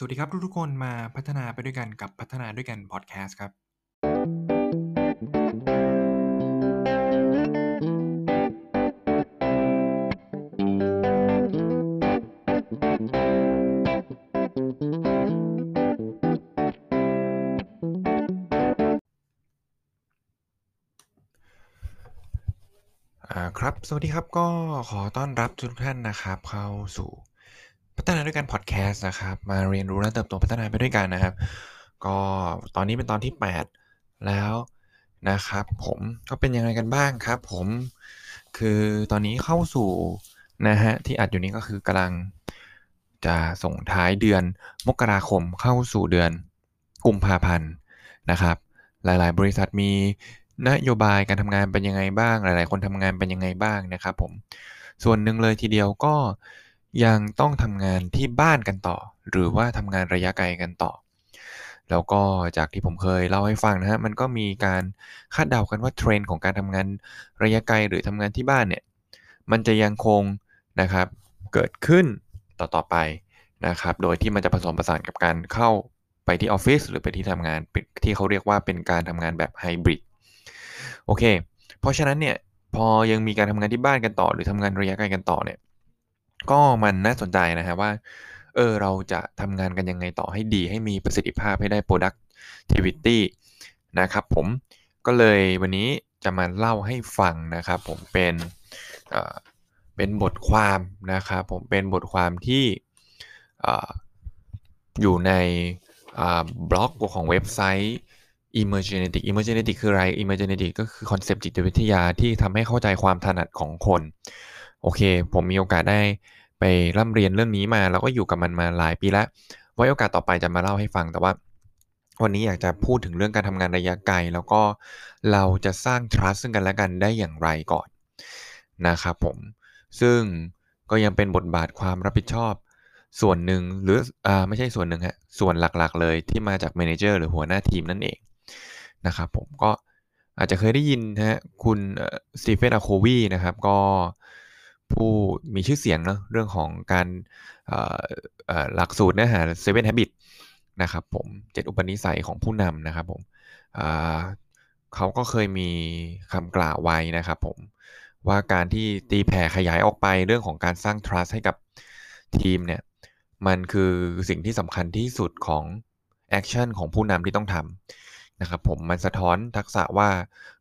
สวัสดีครับทุกๆคนมาพัฒนาไปด้วยกันกับพัฒนาด้วยกันพอดแคสต์ครับ อ่าครับ สวัสดีครับก็ขอต้อนรับทุกท่านนะครับ เข้าสู่ พัฒนาด้วยกันพอดแคสต์นะครับ มาเรียนรู้และเติบโตพัฒนาไปด้วยกันนะครับ ก็ตอนนี้เป็นตอนที่ 8 แล้วนะครับ ผมก็เป็นยังไงกันบ้างครับ ผมคือตอนนี้เข้าสู่นะฮะที่อัดอยู่นี้ก็คือกำลังจะส่งท้ายเดือนมกราคมเข้าสู่เดือนกุมภาพันธ์นะครับ หลายๆ บริษัทมีนโยบายการทำงานเป็นยังไงบ้าง หลาย ๆ คนทำงานเป็นยังไงบ้างนะครับ ผมส่วนหนึ่งเลยทีเดียวก็ ยังต้องทำงานที่บ้านกันต่อ หรือว่าทำงานระยะไกลกันต่อ แล้วก็จากที่ผมเคยเล่าให้ฟังนะฮะมันก็มีการคาดเดากันว่าเทรนด์ของการทำงานระยะไกลหรือทำงานที่บ้านเนี่ยมันจะยังคงนะครับเกิดขึ้นต่อๆไปนะครับ โดยที่มันจะผสมผสานกับการเข้าไปที่ออฟฟิศหรือไปที่ทำงานที่เขาเรียกว่าเป็นการทำงานแบบไฮบริดโอเค เพราะฉะนั้นเนี่ยพอยังมีการทำงานที่บ้านกันต่อ หรือทำงานระยะไกลกันต่อเนี่ย ก็มันน่าสนใจนะฮะว่าเออเราจะทำงานกันยังไงต่อให้ดี ให้มีประสิทธิภาพให้ได้ productivity นะครับผมก็เลยวันนี้จะมาเล่าให้ฟังนะครับผมเป็นเออเป็นบทความนะครับผมเป็นบทความที่อยู่ในบล็อกของเว็บไซต์ Emergenetic Emergenetic คืออะไร Emergenetic ก็คือคอนเซปต์จิตวิทยาที่ทำให้เข้าใจความถนัดของคน โอเค ผมมีโอกาสได้ไปร่ำเรียนเรื่องนี้มา แล้วก็อยู่กับมันมาหลายปีแล้ว ไว้โอกาสต่อไปจะมาเล่าให้ฟังแต่ว่า วันนี้อยากจะพูดถึงเรื่องการทำงานระยะไกล แล้วก็เราจะสร้าง trust ซึ่งกันและกันได้อย่างไรก่อนนะครับผม ซึ่งก็ยังเป็นบทบาทความรับผิดชอบ ส่วนหนึ่งหรืออ่าไม่ใช่ส่วนหนึ่งฮะส่วนหลักๆ เลยที่มาจาก manager หรือหัวหน้าทีมนั่นเองนะครับผมก็อาจจะเคยได้ยินนะฮะคุณสตีเฟนอาโควีนะครับ ก็ ผู้มีชื่อเสียงเนาะเรื่องของการหลักสูตรเนื้อหา Seven Habits นะครับผมเจ็ดอุปนิสัยของผู้นำนะครับผมเขาก็เคยมีคำกล่าวไว้นะครับผมว่าการที่ตีแผ่ขยายออกไปเรื่องของการสร้าง trust ให้กับทีมเนี่ยมันคือสิ่งที่สำคัญที่สุดของ action ของผู้นำที่ต้องทำนะครับผมมันสะท้อนทักษะว่า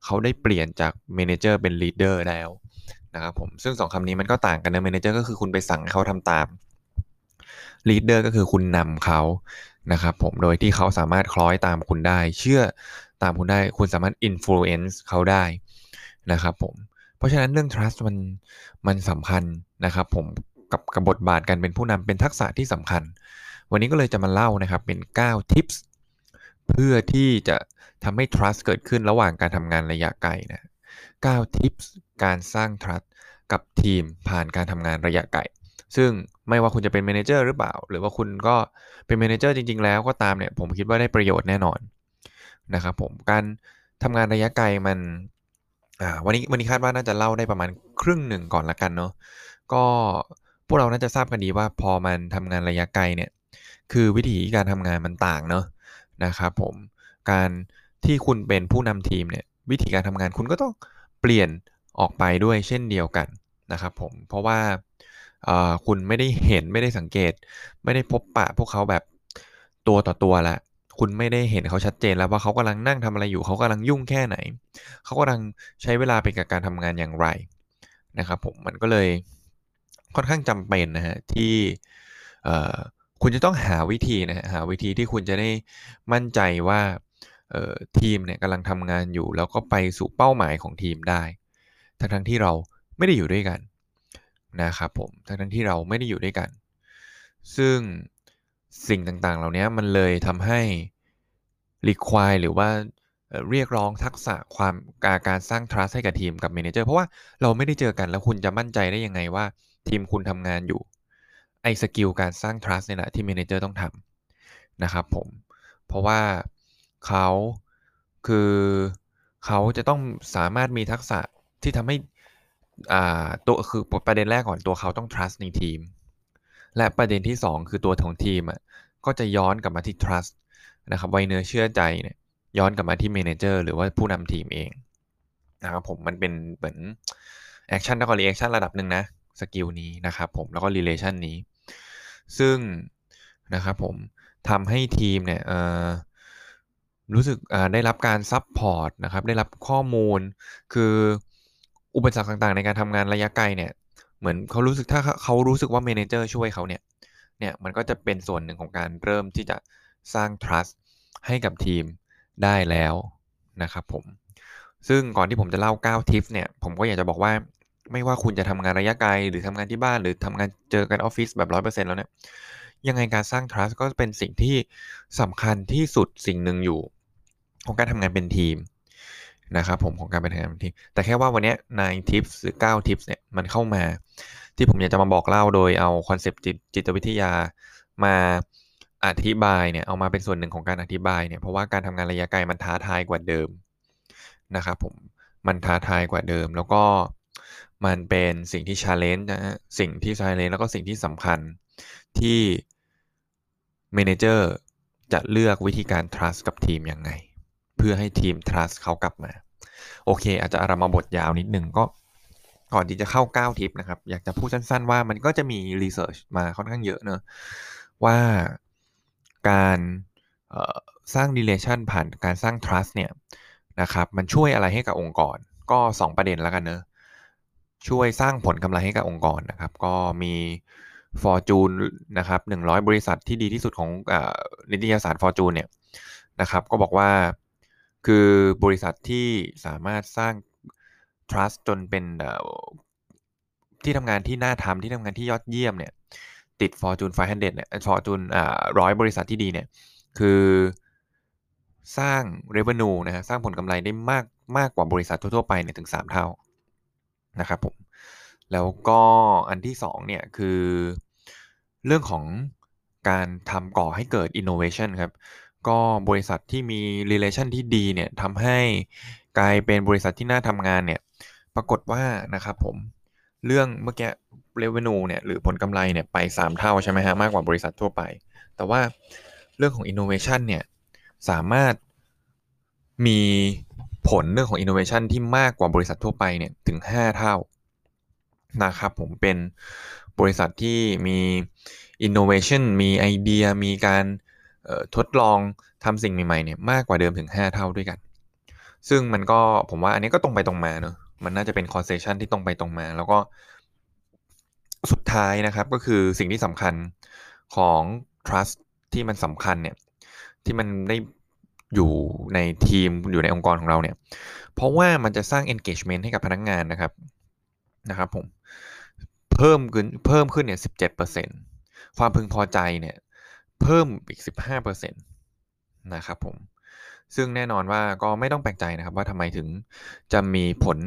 เขาได้เปลี่ยนจาก manager เป็น leader แล้ว นะครับผมซึ่งสองคำนี้มันก็ต่างกันนะ manager ก็คือคุณไปสั่งเขาทำตาม leader ก็คือคุณนำเขานะครับผมโดยที่เขาสามารถคล้อยตามคุณได้ เชื่อตามคุณได้ คุณสามารถอิ f ฟลูเอนซ์เขาได้นะครับผมเพราะฉะนั้นเรื่อง trust มันมันสำคัญนะครับผมกับกับบทบาทการเป็นผู้นำเป็นทักษะที่สำคัญ วันนี้ก็เลยจะมาเล่านะครับเป็น 9 tips เพื่อที่จะทำให้ trust เกิดขึ้นระหว่างการทำงานระยะไกลนะ9 tips การสร้าง trust กับทีมผ่านการทำงานระยะไกลซึ่งไม่ว่าคุณจะเป็น manager หรือเปล่า หรือว่าคุณก็เป็นเมนเจอร์จริง ๆ แล้วก็ตามเนี่ยผมคิดว่าได้ประโยชน์แน่นอนนะครับผมการทำงานระยะไกลมันวันนี้วันนี้คาดว่าน่าจะเล่าได้ประมาณครึ่งหนึ่งก่อนละกันเนาะก็พวกเราน่าจะทราบกันดีว่าพอมันทำงานระยะไกลเนี่ยคือวิธีการทำงานมันต่างเนาะนะครับผมการที่คุณเป็นผู้นำทีมเนี่ยวิธีการทำงานคุณก็ต้องเปลี่ยน ออกไปด้วยเช่นเดียวกันนะครับผมเพราะว่าคุณไม่ได้เห็นไม่ได้สังเกต ไม่ได้พบปะพวกเขาแบบตัวต่อตัวละคุณไม่ได้เห็นเขาชัดเจนแล้วว่าเขากำลังนั่งทำอะไรอยู่เขากำลังยุ่งแค่ไหน เขากำลังใช้เวลาไปกับการทำงานอย่างไรนะครับผมมันก็เลยค่อนข้างจำเป็นนะฮะที่คุณจะต้องหาวิธีนะฮะหาวิธีที่คุณจะได้มั่นใจว่าทีมเนี่ยกำลังทำงานอยู่ แล้วก็ไปสู่เป้าหมายของทีมได้ ทั้งทั้งที่เราไม่ได้อยู่ด้วยกันนะครับผมทั้งทั้งที่เราไม่ได้อยู่ด้วยกัน ซึ่งสิ่งต่างๆ เหล่านี้มันเลยทำให้ require หรือว่าเรียกร้องทักษะความการการสร้าง trust ให้กับทีมกับ manager เพราะว่าเราไม่ได้เจอกันแล้วคุณจะมั่นใจได้ยังไงว่าทีมคุณทำงานอยู่ไอ้สกิลการสร้าง trust เนี่ยแหละที่ manager ต้องทำนะครับผมเพราะว่าเขาคือเขาจะต้องสามารถมีทักษะ ที่ทำให้อ่าตัวคือประเด็นแรกก่อนตัวเขาต้อง trust ในทีม และประเด็นที่ 2 คือตัวของทีมอะก็จะย้อนกลับมาที่ trust นะครับไวเนื้อเชื่อใจเนี่ยย้อนกลับมาที่ manager หรือว่าผู้นำทีมเองนะครับผมมันเป็นเหมือน action แล้วก็ reaction ระดับหนึ่งนะสกิลนี้นะครับผมแล้วก็ relation นี้ ซึ่งนะครับผมทำให้ทีมเนี่ยรู้สึกได้รับการ support นะครับได้รับข้อมูล คือ อุปสรรคต่างๆ ในการทำงานระยะไกลเนี่ย เหมือนเขารู้สึกถ้าเขารู้สึกว่า manager ช่วยเขาเนี่ย เนี่ยมันก็จะเป็นส่วนหนึ่งของการเริ่มที่จะสร้าง trust ให้กับทีมได้แล้วนะครับผม ซึ่งก่อนที่ผมจะเล่า 9 tips เนี่ย ผมก็อยากจะบอกว่า ไม่ว่าคุณจะทำงานระยะไกล หรือทำงานที่บ้าน หรือทำงานเจอกันออฟฟิศแบบร้อยเปอร์เซ็นต์แล้วเนี่ย ยังไงการสร้าง trust ก็เป็นสิ่งที่สำคัญที่สุดสิ่งหนึ่งอยู่ ของการทำงานเป็นทีม นะครับผมของการเป็นทำงานเป็นทีมแต่แค่ว่าวันนี้9 tips หรือ9 tips เนี่ยมันเข้ามา ที่ผมอยากจะมาบอกเล่าโดยเอาคอนเซปต์จิตวิทยามาอธิบายเนี่ยเอามาเป็นส่วนหนึ่งของการอธิบายเนี่ยเพราะว่าการทำงานระยะไกลมันท้าทายกว่าเดิมนะครับผมมันท้าทายกว่าเดิม แล้วก็มันเป็นสิ่งที่ challenge นะฮะสิ่งที่ challenge แล้วก็สิ่งที่สำคัญที่ manager จะเลือกวิธีการ trust กับทีมยังไง เพื่อให้ทีม trust เขากลับมา โอเค อาจจะอารัมภบทยาวนิดหนึ่งก็ก่อนที่จะเข้า 9 tips นะครับ อยากจะพูดสั้นๆว่ามันก็จะมี research มาค่อนข้างเยอะเนอะว่าการสร้าง relation ผ่านการสร้าง trust เนี่ยนะครับมันช่วยอะไรให้กับองค์กร ก็ 2 ประเด็นแล้วกันเนอะช่วยสร้างผลกำไรให้กับองค์กรนะครับ ก็มี Fortune นะครับ100 บริษัทที่ดีที่สุดของอนิตยสาร Fortune เนี่ยนะครับ ก็บอกว่า คือบริษัทที่สามารถสร้าง trust จนเป็นที่ทำงานที่น่าทำที่ทำงานที่ยอดเยี่ยมเนี่ย ติด Fortune 500เนี่ย Fortune ร้อยบริษัทที่ดีเนี่ย คือสร้าง revenue นะฮะสร้างผลกำไรได้มากมากกว่าบริษัททั่วๆไปเนี่ยถึง 3 เท่านะครับผม แล้วก็อันที่ 2 เนี่ย คือเรื่องของการทำก่อให้เกิด innovation ครับ ก็บริษัทที่มี relation ที่ดีเนี่ยทำให้กลายเป็นบริษัทที่น่าทำงานเนี่ยปรากฏว่านะครับผมเรื่องเมื่อกี้ revenue เนี่ยหรือผลกำไรเนี่ยไป 3 เท่าใช่ไหมฮะมากกว่าบริษัททั่วไป แต่ว่าเรื่องของ innovation เนี่ยสามารถมีผลเรื่องของ innovation ที่มากกว่าบริษัททั่วไปเนี่ยถึง 5 เท่านะครับผมเป็นบริษัทที่มี innovation มีไอเดีย มีการ ทดลองทำสิ่งใหม่ๆเนี่ยมากกว่าเดิมถึง 5 เท่าด้วยกัน ซึ่งมันก็ผมว่าอันนี้ก็ตรงไปตรงมาเนอะมันน่าจะเป็น causation ที่ตรงไปตรงมา แล้วก็สุดท้ายนะครับก็คือสิ่งที่สำคัญของ trust ที่มันสำคัญเนี่ยที่มันได้อยู่ในทีมอยู่ในองค์กรของเราเนี่ย เพราะว่ามันจะสร้าง engagement ให้กับพนักงงานนะครับนะครับผมเพิ่มขึ้นเพิ่มขึ้นเนี่ยสิบเจ็ดเปอร์เซ็นความพึงพอใจเนี่ย เพิ่มอีกสิบห้าเปอร์เซ็นตนะครับผม ซึ่งแน่นอนว่าก็ไม่ต้องแปลกใจนะครับว่าทำไมถึงจะมีผล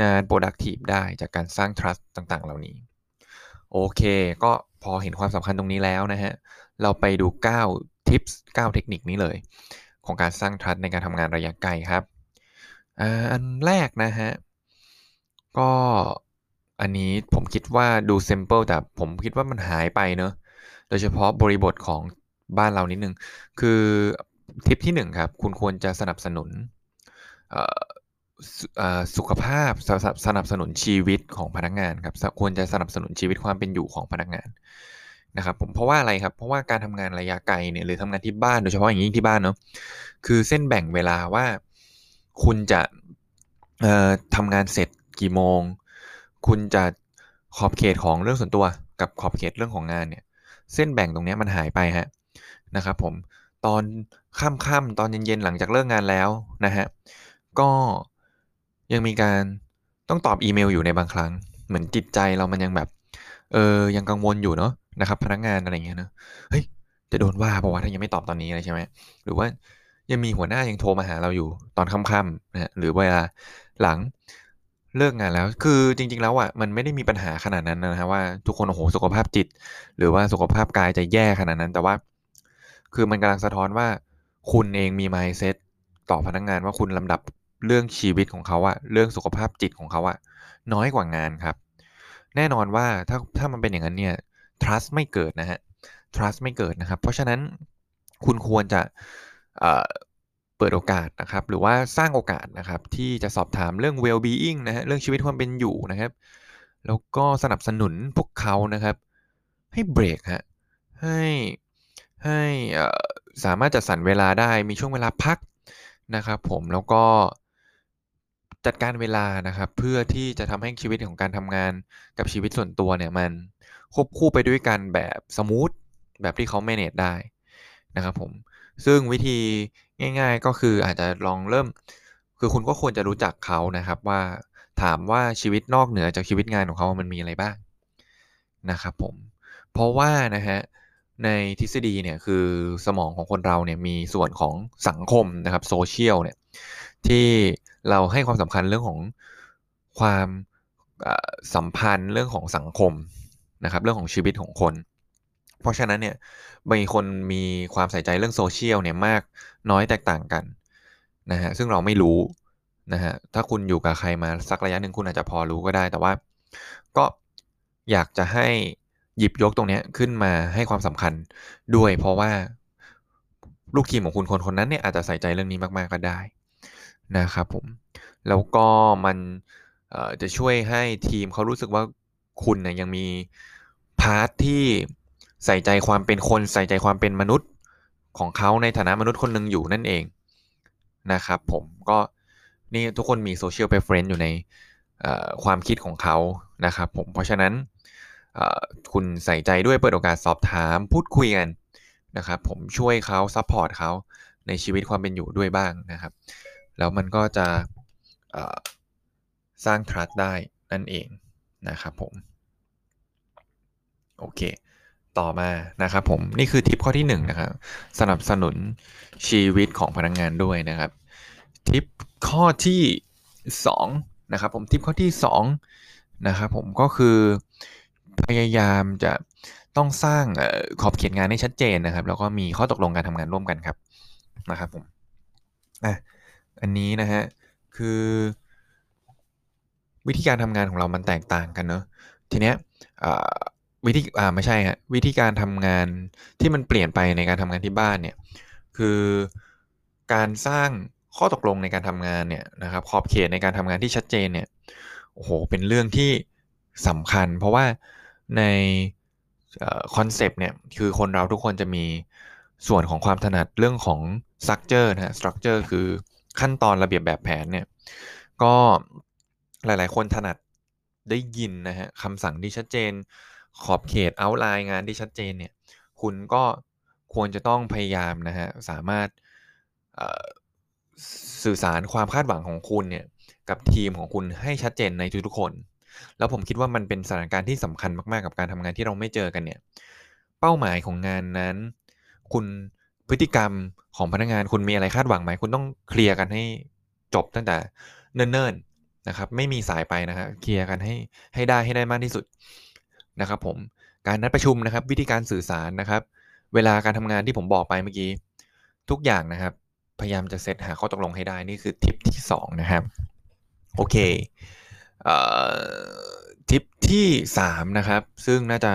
งาน productive ได้จากการสร้าง trust ต่างๆ เหล่านี้ โอเค ก็พอเห็นความสำคัญตรงนี้แล้วนะฮะ เราไปดู 9 tips 9 เทคนิคนี้เลย ของการสร้าง trust ในการทำงานระยะไกลครับอันแรกนะฮะ ก็อันนี้ผมคิดว่าดู simple แต่ผมคิดว่ามันหายไปเนอะ โดยเฉพาะบริบทของบ้านเรานิดนึง คือทิปที่หนึ่งครับ คุณควรจะสนับสนุนสุขภาพสนับสนุนชีวิตของพนักงานครับควรจะสนับสนุนชีวิตความเป็นอยู่ของพนักงานนะครับผมเพราะว่าอะไรครับ เพราะว่าการทำงานระยะไกลเนี่ยหรือทำงานที่บ้านโดยเฉพาะอย่างยิ่งที่บ้านเนาะคือเส้นแบ่งเวลาว่าคุณจะทำงานเสร็จกี่โมง คุณจะขอบเขตของเรื่องส่วนตัวกับขอบเขตเรื่องของงานเนี่ย เส้นแบ่งตรงนี้มันหายไปฮะนะครับผมตอนค่ำๆตอนเย็นๆหลังจากเลิกงานแล้วนะฮะก็ยังมีการต้องตอบอีเมลอยู่ในบางครั้ง เหมือนจิตใจเรามันยังแบบเออยังกังวลอยู่เนาะนะครับพนักงานอะไรเงี้ยเนาะเฮ้ยจะโดนว่าเพราะว่าถ้ายังไม่ตอบตอนนี้อะไรใช่ไหมหรือว่ายังมีหัวหน้ายังโทรมาหาเราอยู่ตอนค่ำๆนะฮะหรือเวลาหลัง เลิกงานแล้ว คือจริง ๆ แล้วอะมันไม่ได้มีปัญหาขนาดนั้นนะฮะว่าทุกคนโอ้โหสุขภาพจิต หรือว่าสุขภาพกายจะแย่ขนาดนั้น แต่ว่า คือมันกำลังสะท้อนว่า คุณเองมี mindset ต่อพนักงงานว่าคุณลำดับเรื่องชีวิตของเขาอะเรื่องสุขภาพจิตของเขาอะน้อยกว่างานครับ แน่นอนว่าถ้าถ้ามันเป็นอย่างนั้นเนี่ย trust ไม่เกิดนะฮะ trust ไม่เกิดนะครับ เพราะฉะนั้นคุณควรจะ เปิดโอกาสนะครับ หรือว่าสร้างโอกาสนะครับ ที่จะสอบถามเรื่อง well being นะฮะเรื่องชีวิตความเป็นอยู่นะครับ แล้วก็สนับสนุนพวกเขานะครับ ให้เบรกฮะให้ให้สามารถจัดสรรเวลาได้มีช่วงเวลาพักนะครับผมแล้วก็จัดการเวลานะครับ เพื่อที่จะทำให้ชีวิตของการทำงานกับชีวิตส่วนตัวเนี่ยมันควบคู่ไปด้วยกันแบบ smooth แบบที่เขา manage ได้นะครับผมซึ่งวิธี ง่าย ๆ ก็คืออาจจะลองเริ่ม คือคุณก็ควรจะรู้จักเขานะครับว่าถามว่าชีวิตนอกเหนือจากชีวิตงานของเขามันมีอะไรบ้างนะครับผม เพราะว่านะฮะในทฤษฎีเนี่ยคือสมองของคนเราเนี่ยมีส่วนของสังคมนะครับโซเชียลเนี่ยที่เราให้ความสำคัญเรื่องของความสัมพันธ์เรื่องของสังคมนะครับเรื่องของชีวิตของคน เพราะฉะนั้นเนี่ยบางคนมีความใส่ใจเรื่องโซเชียลเนี่ยมากน้อยแตกต่างกันนะฮะซึ่งเราไม่รู้นะฮะถ้าคุณอยู่กับใครมาสักระยะหนึ่งคุณอาจจะพอรู้ก็ได้ แต่ว่า ก็อยากจะให้หยิบยกตรงนี้ขึ้นมาให้ความสำคัญด้วย เพราะว่าลูกทีมของคุณคนคนนั้นเนี่ยอาจจะใส่ใจเรื่องนี้มาก ๆก็ได้นะครับผมแล้วก็มันจะช่วยให้ทีมเขารู้สึกว่าคุณเนี่ยยังมี part ที่ ใส่ใจความเป็นคนใส่ใจความเป็นมนุษย์ของเขาในฐานะมนุษย์คนหนึ่งอยู่นั่นเองนะครับผมก็นี่ทุกคนมี social preference อยู่ในความคิดของเขานะครับผมเพราะฉะนั้นคุณใส่ใจด้วยเปิดโอกาสสอบถามพูดคุยกันนะครับผมช่วยเขา support เขาในชีวิตความเป็นอยู่ด้วยบ้างนะครับ แล้วมันก็จะสร้าง trust ได้นั่นเองนะครับผม โอเค ต่อมานะครับผมนี่คือทิปข้อที่1นนะครับสนับสนุนชีวิตของพนักงงานด้วยนะครับ ทิปข้อที่2นะครับผมทิปข้อที่2นะครับผมก็คือพยายามจะต้องสร้างขอบเขตงานให้ชัดเจนนะครับ แล้วก็มีข้อตกลงการทำงานร่วมกันครับนะครับผมอะอันนี้นะฮะคือวิธีการทำงานของเรามันแตกต่างกันเนาะทีเนี้ย วิธีอ่าไม่ใช่ฮะวิธีการทำงานที่มันเปลี่ยนไปในการทำงานที่บ้านเนี่ยคือการสร้างข้อตกลงในการทำงานเนี่ยนะครับขอบเขตในการทำงานที่ชัดเจนเนี่ยโอ้โหเป็นเรื่องที่สำคัญ เพราะว่าในคอนเซปต์เนี่ยคือคนเราทุกคนจะมีส่วนของความถนัดเรื่องของ structure นะฮะ structure คือขั้นตอนระเบียบแบบแผนเนี่ยก็หลาย ๆ คนถนัดได้ยินนะฮะคำสั่งที่ชัดเจน ขอบเขต outline งานที่ชัดเจนเนี่ย คุณก็ควรจะต้องพยายามนะฮะ สามารถสื่อสารความคาดหวังของคุณเนี่ย กับทีมของคุณให้ชัดเจนในทุกๆคน แล้วผมคิดว่ามันเป็นสถานการณ์ที่สำคัญมากๆกับการทำงานที่เราไม่เจอกันเนี่ย เป้าหมายของงานนั้น คุณพฤติกรรมของพนักงานคุณมีอะไรคาดหวังไหมคุณต้องเคลียร์กันให้จบตั้งแต่เนิ่นๆนะครับ ไม่มีสายไปนะครับเคลียร์กันให้ให้ได้ให้ได้มากที่สุด นะครับผมการนัดประชุมนะครับ วิธีการสื่อสารนะครับ เวลาการทำงานที่ผมบอกไปเมื่อกี้ ทุกอย่างนะครับ พยายามจะเซตหาข้อตกลงให้ได้นี่คือทิปที่ 2 นะครับ โอเคทิปที่ 3 นะครับ ซึ่งน่าจะ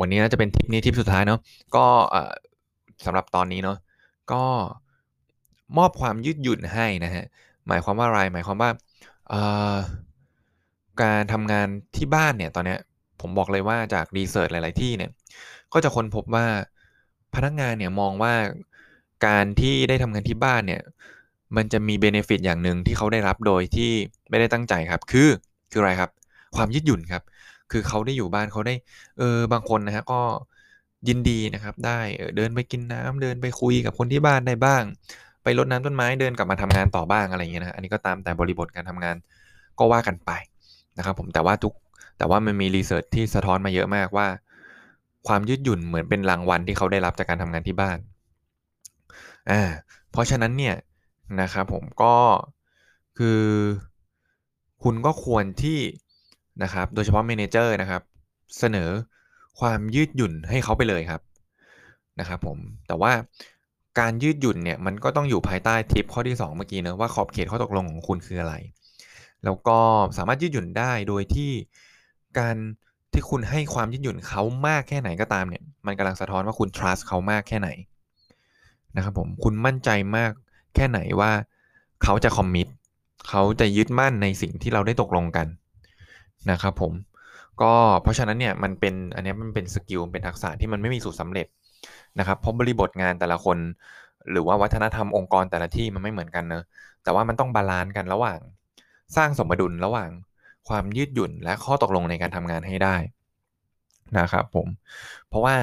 วันนี้น่าจะเป็นทิปนี้ทิปสุดท้ายเนาะก็สำหรับตอนนี้เนาะก็มอบความยืดหยุ่นให้นะฮะหมายความว่าอะไรหมายความว่าการทำงานที่บ้านเนี่ยตอนนี้ ผมบอกเลยว่าจากรีเสิร์ชหลาย ๆ ที่เนี่ย ก็จะค้นพบว่าพนักงานเนี่ยมองว่าการที่ได้ทำงานที่บ้านเนี่ย มันจะมีเบเนฟิตอย่างหนึ่งที่เขาได้รับโดยที่ไม่ได้ตั้งใจครับ คือคืออะไรครับ ความยืดหยุ่นครับ คือเขาได้อยู่บ้านเขาได้ เออบางคนนะฮะก็ยินดีนะครับ ได้เดินไปกินน้ำเดินไปคุยกับคนที่บ้านได้บ้าง ไปรดน้ำต้นไม้เดินกลับมาทำงานต่อบ้างอะไรอย่างเงี้ยนะอันนี้ก็ตามแต่บริบทการทำงานก็ว่ากันไปนะครับ ผมแต่ว่าทุก แต่ว่ามันมี research ที่สะท้อนมาเยอะมากว่า ความยืดหยุ่นเหมือนเป็นรางวัลที่เขาได้รับจากการทำงานที่บ้านอ่าเพราะฉะนั้นเนี่ยนะครับผมก็คือคุณก็ควรที่นะครับ โดยเฉพาะ manager นะครับ เสนอความยืดหยุ่นให้เขาไปเลยครับนะครับผมแต่ว่าการยืดหยุ่นเนี่ยมันก็ต้องอยู่ภายใต้ทิปข้อที่ 2 เมื่อกี้นะว่าขอบเขตข้อตกลงของคุณคืออะไร แล้วก็สามารถยืดหยุ่นได้โดยที่ การที่คุณให้ความยืดหยุ่นเขามากแค่ไหนก็ตามเนี่ย มันกำลังสะท้อนว่าคุณ trust เขามากแค่ไหนนะครับผมคุณมั่นใจมากแค่ไหนว่าเขาจะ commit เขาจะยึดมั่นในสิ่งที่เราได้ตกลงกันนะครับผมก็เพราะฉะนั้นเนี่ยมันเป็นอันนี้มันเป็นสกิลเป็นทักษะที่มันไม่มีสูตรสาเร็จนะครับเพราะบริบทงานแต่ละคน หรือว่าวัฒนธรรมองค์กรแต่ละที่มันไม่เหมือนกันเนอะแต่ว่ามันต้อง balance กันระหว่าง สร้างสมดุลระหว่าง ความยืดหยุ่นและข้อตกลงในการทำงานให้ได้นะครับผม เพราะว่า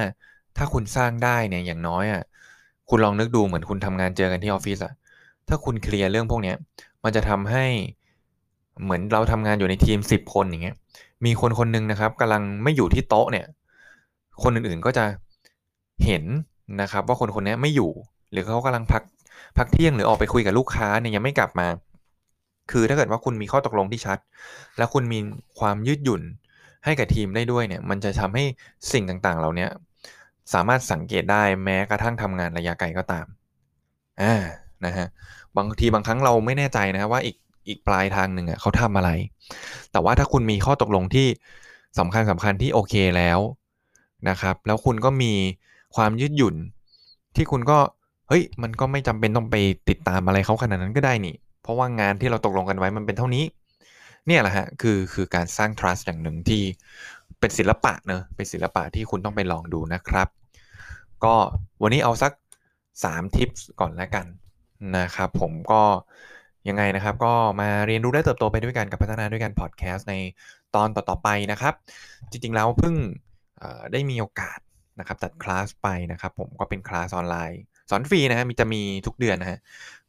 ถ้าคุณสร้างได้เนี่ยอย่างน้อยอะคุณลองนึกดูเหมือนคุณทำงานเจอกันที่ออฟฟิศอะถ้าคุณเคลียร์เรื่องพวกนี้มันจะทำให้เหมือนเราทำงานอยู่ในทีมสิบคนอย่างเงี้ย มีคนคนหนึ่งนะครับกำลังไม่อยู่ที่โต๊ะเนี่ย คนอื่นๆก็จะเห็นนะครับ ว่าคนคนนี้ไม่อยู่ หรือเขากำลังพักพักเที่ยงหรือออกไปคุยกับลูกค้าเนี่ยยังไม่กลับมา คือถ้าเกิดว่าคุณมีข้อตกลงที่ชัด แล้วคุณมีความยืดหยุ่นให้กับทีมได้ด้วยเนี่ย มันจะทำให้สิ่งต่างๆ เหล่านี้สามารถสังเกตได้แม้กระทั่งทำงานระยะไกลก็ตามอ่านะฮะบางทีบางครั้งเราไม่แน่ใจนะว่าอีกอีกปลายทางหนึ่งอะเขาทำอะไร แต่ว่าถ้าคุณมีข้อตกลงที่สำคัญสำคัญที่โอเคแล้วนะครับ แล้วคุณก็มีความยืดหยุ่นที่คุณก็เฮ้ยมันก็ไม่จำเป็นต้องไปติดตามอะไรเขาขนาดนั้นก็ได้นี่ เพราะว่างานที่เราตกลงกันไว้มันเป็นเท่านี้ เนี่ยแหละฮะคือคือการสร้าง trust อย่างหนึ่งที่เป็นศิลปะเนอะเป็นศิลปะที่คุณต้องไปลองดูนะครับ ก็วันนี้เอาสัก 3 ทิปก่อนแล้วกันนะครับผมก็ยังไงนะครับ ก็มาเรียนรู้และเติบโตไปด้วยกันกับพัฒนาด้วยกันพอดแคสต์ในตอนต่อๆไปนะครับ จริง ๆ แล้วเพิ่งได้มีโอกาสนะครับจัดคลาสไปนะครับ ผมก็เป็นคลาสออนไลน์ สอนฟรีนะฮะมีจะมีทุกเดือนนะฮะ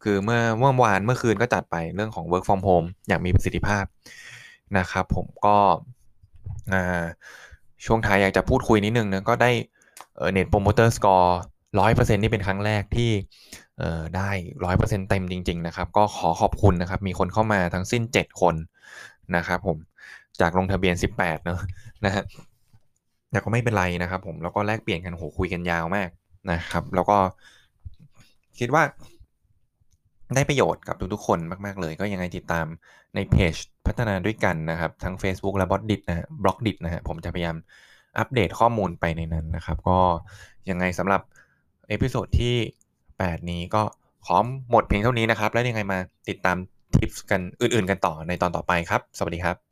คือเมื่อเมื่อวานเมื่อคืนก็จัดไปเรื่องของ work from home อย่างมีประสิทธิภาพนะครับ ผมก็ช่วงท้ายอยากจะพูดคุยนิดนึงนะก็ได้ net promoter score ร้อยเปอร์เซ็นต์นี่เป็นครั้งแรกที่ได้ร้อยเปอร์เซ็นเต็มจริง ๆ นะครับ ก็ขอขอบคุณนะครับ มีคนเข้ามาทั้งสิ้นเจ็ดคนนะครับผมจากลงทะเบียนสิบแปดเนอะนะฮะแต่ก็ไม่เป็นไรนะครับผมแล้วก็แลกเปลี่ยนกันโหคุยกันยาวมากนะครับ แล้วก็ คิดว่าได้ประโยชน์กับทุกๆคนมาก ๆ เลย ก็ยังไงติดตามในเพจพัฒนาด้วยกันนะครับ ทั้ง Facebook และบล็อกดินะฮะบล็อกดินะฮะผมจะพยายามอัปเดตข้อมูลไปในนั้นนะครับ ก็ยังไงสำหรับ episode ที่ 8 นี้ก็ขอหมดเพียงเท่านี้นะครับ แล้วยังไงมาติดตามทิปกันอื่น ๆ กันต่อในตอนต่อไปครับ สวัสดีครับ